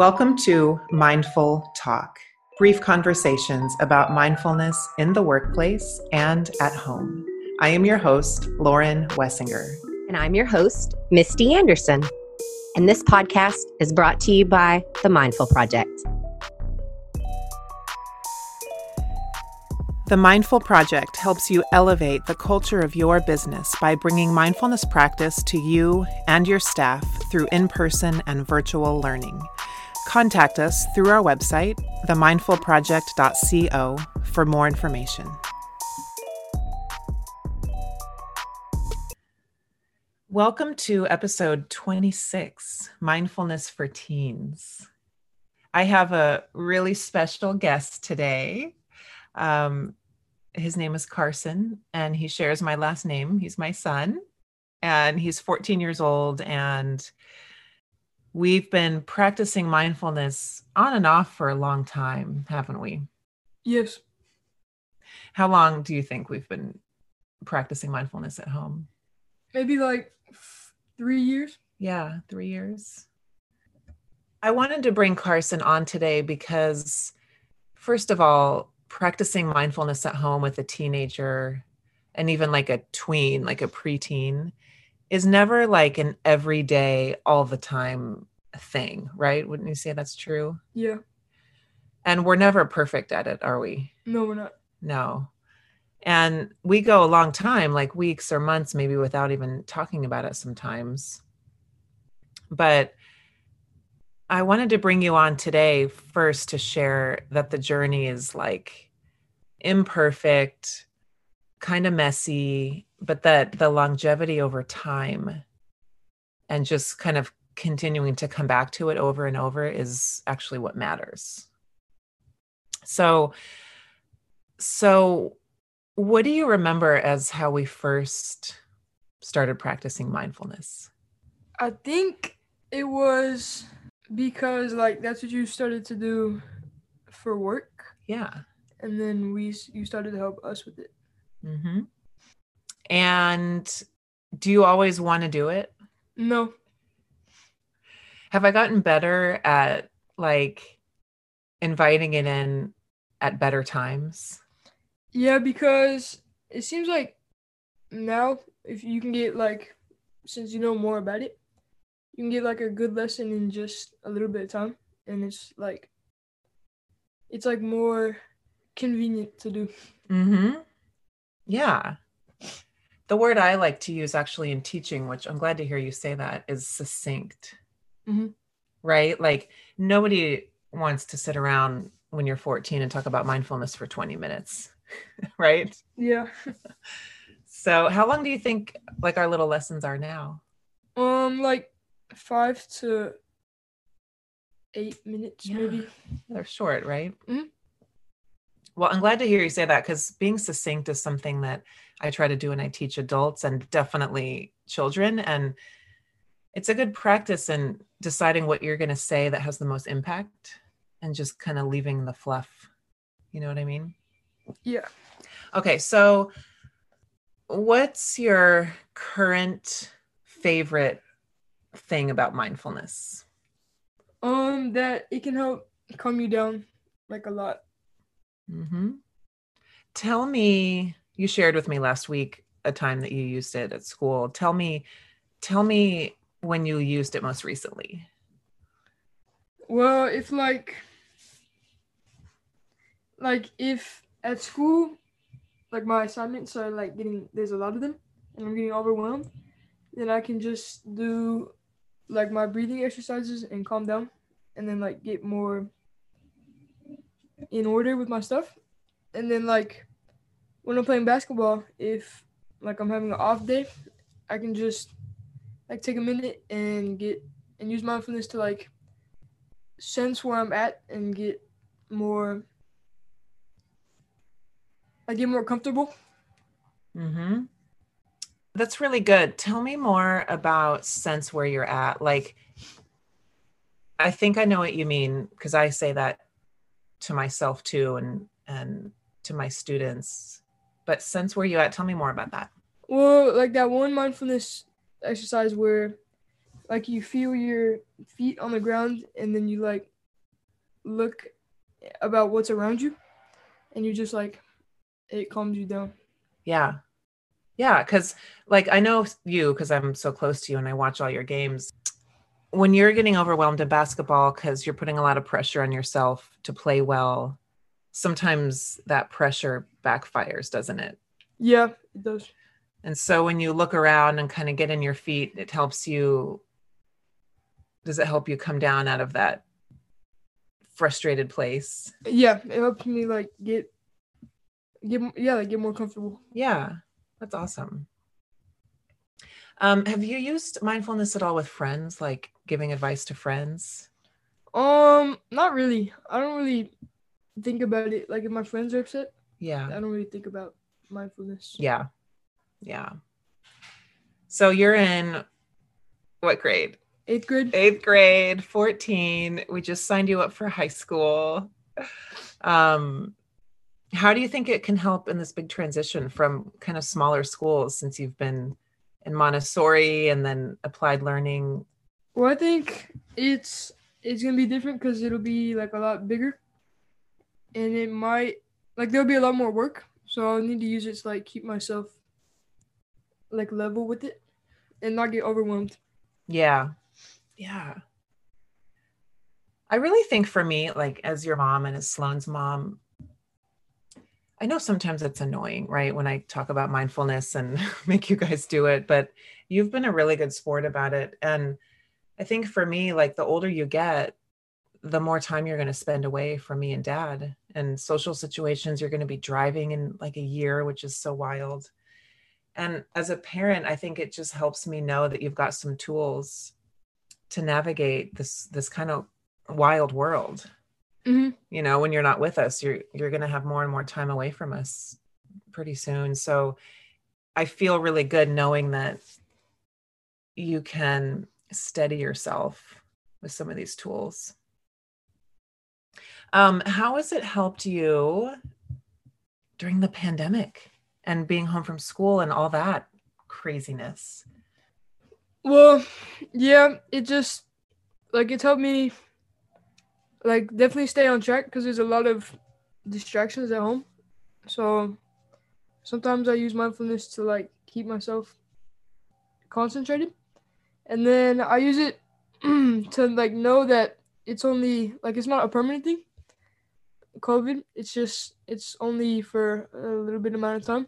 Welcome to Mindful Talk, brief conversations about mindfulness in the workplace and at home. I am your host, Lauren Wessinger. And I'm your host, Misty Anderson. And this podcast is brought to you by the Mindful Project. The Mindful Project helps you elevate the culture of your business by bringing mindfulness practice to you and your staff through in person and virtual learning. Contact us through our website, themindfulproject.co, for more information. Welcome to episode 26 Mindfulness for Teens. I have a really special guest today. Um, his name is Carson, and he shares my last name. He's my son, and he's 14 years old. And we've been practicing mindfulness on and off for a long time, haven't we? Yes. How long do you think we've been practicing mindfulness at home? Maybe like three years. Yeah, three years. I wanted to bring Carson on today because, first of all, practicing mindfulness at home with a teenager and even like a tween, like a preteen, is never like an everyday, all the time thing, right? Wouldn't you say that's true? Yeah. And we're never perfect at it, are we? No, we're not. No. And we go a long time, like weeks or months, maybe without even talking about it sometimes. But I wanted to bring you on today first to share that the journey is like imperfect, kind of messy, but that the longevity over time and just kind of continuing to come back to it over and over is actually what matters. So, so what do you remember as how we first started practicing mindfulness? I think it was because like that's what you started to do for work Yeah. and then we you started to help us with it hmm And do you always want to do it? no Have I gotten better at like inviting it in at better times? yeah because it seems like now if you can get like since you know more about it you can get like a good lesson in just a little bit of time and it's like it's like more convenient to do Mm-hmm. Yeah. The word I like to use actually in teaching, which I'm glad to hear you say that, is succinct. Mhm. Right? Like nobody wants to sit around when you're 14 and talk about mindfulness for 20 minutes. right? yeah So how long do you think like our little lessons are now? um like five to eight minutes Yeah. maybe They're short, right? Mhm. Well, I'm glad to hear you say that because being succinct is something that I try to do when I teach adults and definitely children. And it's a good practice in deciding what you're going to say that has the most impact and just kind of leaving the fluff. You know what I mean? yeah Okay, so what's your current favorite thing about mindfulness? Um, that it can help calm you down like a lot. Hmm Tell me, you shared with me last week a time that you used it at school. Tell me, tell me when you used it most recently. Well, if like like if at school like my assignments are like getting there's a lot of them and I'm getting overwhelmed, then I can just do like my breathing exercises and calm down and then like get more in order with my stuff. And then like when I'm playing basketball, if like I'm having an off day, I can just like take a minute and get and use mindfulness to like sense where I'm at and get more I get more comfortable. Mm-hmm. That's really good. Tell me more about sense where you're at. Like, I think I know what you mean because I say that to myself too, and and to my students. But since where you at. Tell me more about that. Well, like that one mindfulness exercise where like you feel your feet on the ground and then you like look about what's around you and you just like it calms you down. Yeah. Yeah, cuz like I know you cuz I'm so close to you and I watch all your games. When you're getting overwhelmed in basketball cuz you're putting a lot of pressure on yourself to play well, sometimes that pressure backfires, doesn't it? Yeah, it does. And so when you look around and kind of get in your feet, it helps you does it help you come down out of that frustrated place? Yeah, it helps me like get get yeah, like get more comfortable. Yeah. That's awesome. Um, have you used mindfulness at all with friends, like giving advice to friends? Um, not really. I don't really think about it. Like if my friends are upset, Yeah. I don't really think about mindfulness. Yeah. Yeah. So you're in what grade? Eighth grade. Eighth grade, 14. We just signed you up for high school. Um, how do you think it can help in this big transition from kind of smaller schools since you've been in Montessori and then applied learning? Well, I think it's it's gonna be different because it'll be like a lot bigger, and it might like there'll be a lot more work. So I'll need to use it to like keep myself like level with it, and not get overwhelmed. Yeah. Yeah. I really think for me, like as your mom and as Sloane's mom, I know sometimes it's annoying, right? When I talk about mindfulness and make you guys do it, but you've been a really good sport about it. And I think for me, like the older you get, the more time you're going to spend away from me and dad and social situations. You're going to be driving in like a year, which is so wild. And as a parent, I think it just helps me know that you've got some tools to navigate this this kind of wild world Mhm. you know when you're not with us you're you're going to have more and more time away from us pretty soon. So i feel really good knowing that you can steady yourself with some of these tools. Um how has it helped you during the pandemic and being home from school and all that craziness? Well, yeah, it just like it's helped me like definitely stay on track because there's a lot of distractions at home. So sometimes I use mindfulness to like keep myself concentrated. And then I use it to like know that it's only like it's not a permanent thing. COVID, it's just it's only for a little bit amount of time.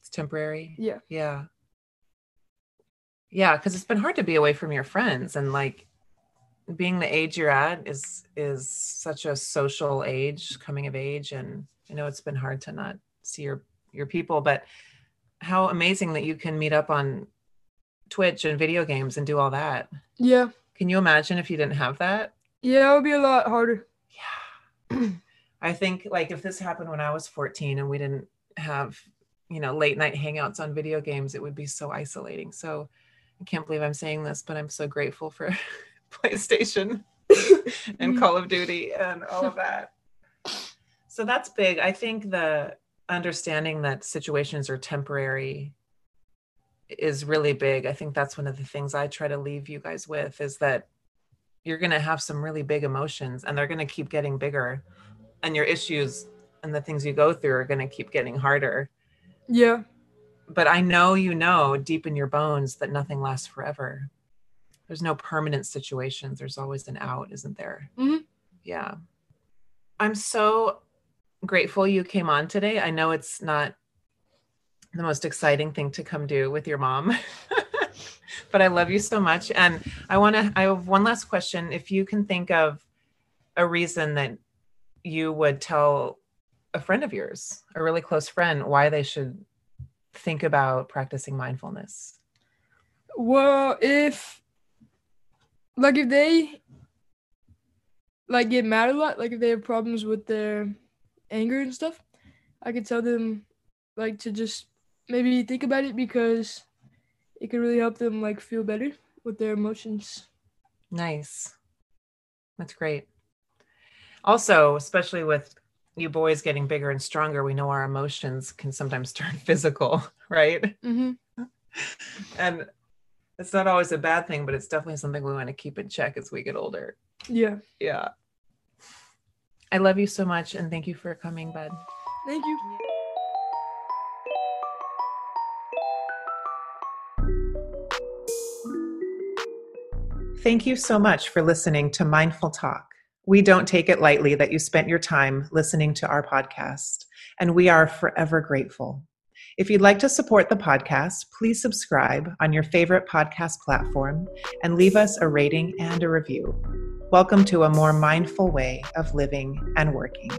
it's temporary Yeah. Yeah. Yeah, because it's been hard to be away from your friends and like being the age you're at is is such a social age, coming of age. And I know it's been hard to not see your your people, but how amazing that you can meet up on Twitch and video games and do all that. Yeah. Can you imagine if you didn't have that? Yeah, it would be a lot harder. Yeah. I think like if this happened when I was 14 and we didn't have, you know, late night hangouts on video games, it would be so isolating. So I can't believe I'm saying this, but I'm so grateful for PlayStation and. Call of Duty and all of that. So that's big. I think the understanding that situations are temporary is really big. I think that's one of the things I try to leave you guys with is that you're going to have some really big emotions and they're going to keep getting bigger and your issues and the things you go through are going to keep getting harder. Yeah. But I know you know deep in your bones that nothing lasts forever. There's no permanent situations. There's always an out, isn't there? Mhm. Yeah. I'm so grateful you came on today. I know it's not the most exciting thing to come do with your mom. but I love you so much. And I want to, I have one last question. If you can think of a reason that you would tell a friend of yours, a really close friend, why they should think about practicing mindfulness. Well, if like if they like get mad a lot, like if they have problems with their anger and stuff, I could tell them like to just maybe think about it because it could really help them like feel better with their emotions. Nice. That's great. Also, especially with you boys getting bigger and stronger, we know our emotions can sometimes turn physical, right? Mm-hmm. And It's not always a bad thing, but it's definitely something we want to keep in check as we get older. Yeah. Yeah. I love you so much and thank you for coming, bud. Thank you. Thank you so much for listening to Mindful Talk. We don't take it lightly that you spent your time listening to our podcast, and we are forever grateful. If you'd like to support the podcast, please subscribe on your favorite podcast platform and leave us a rating and a review. Welcome to a more mindful way of living and working.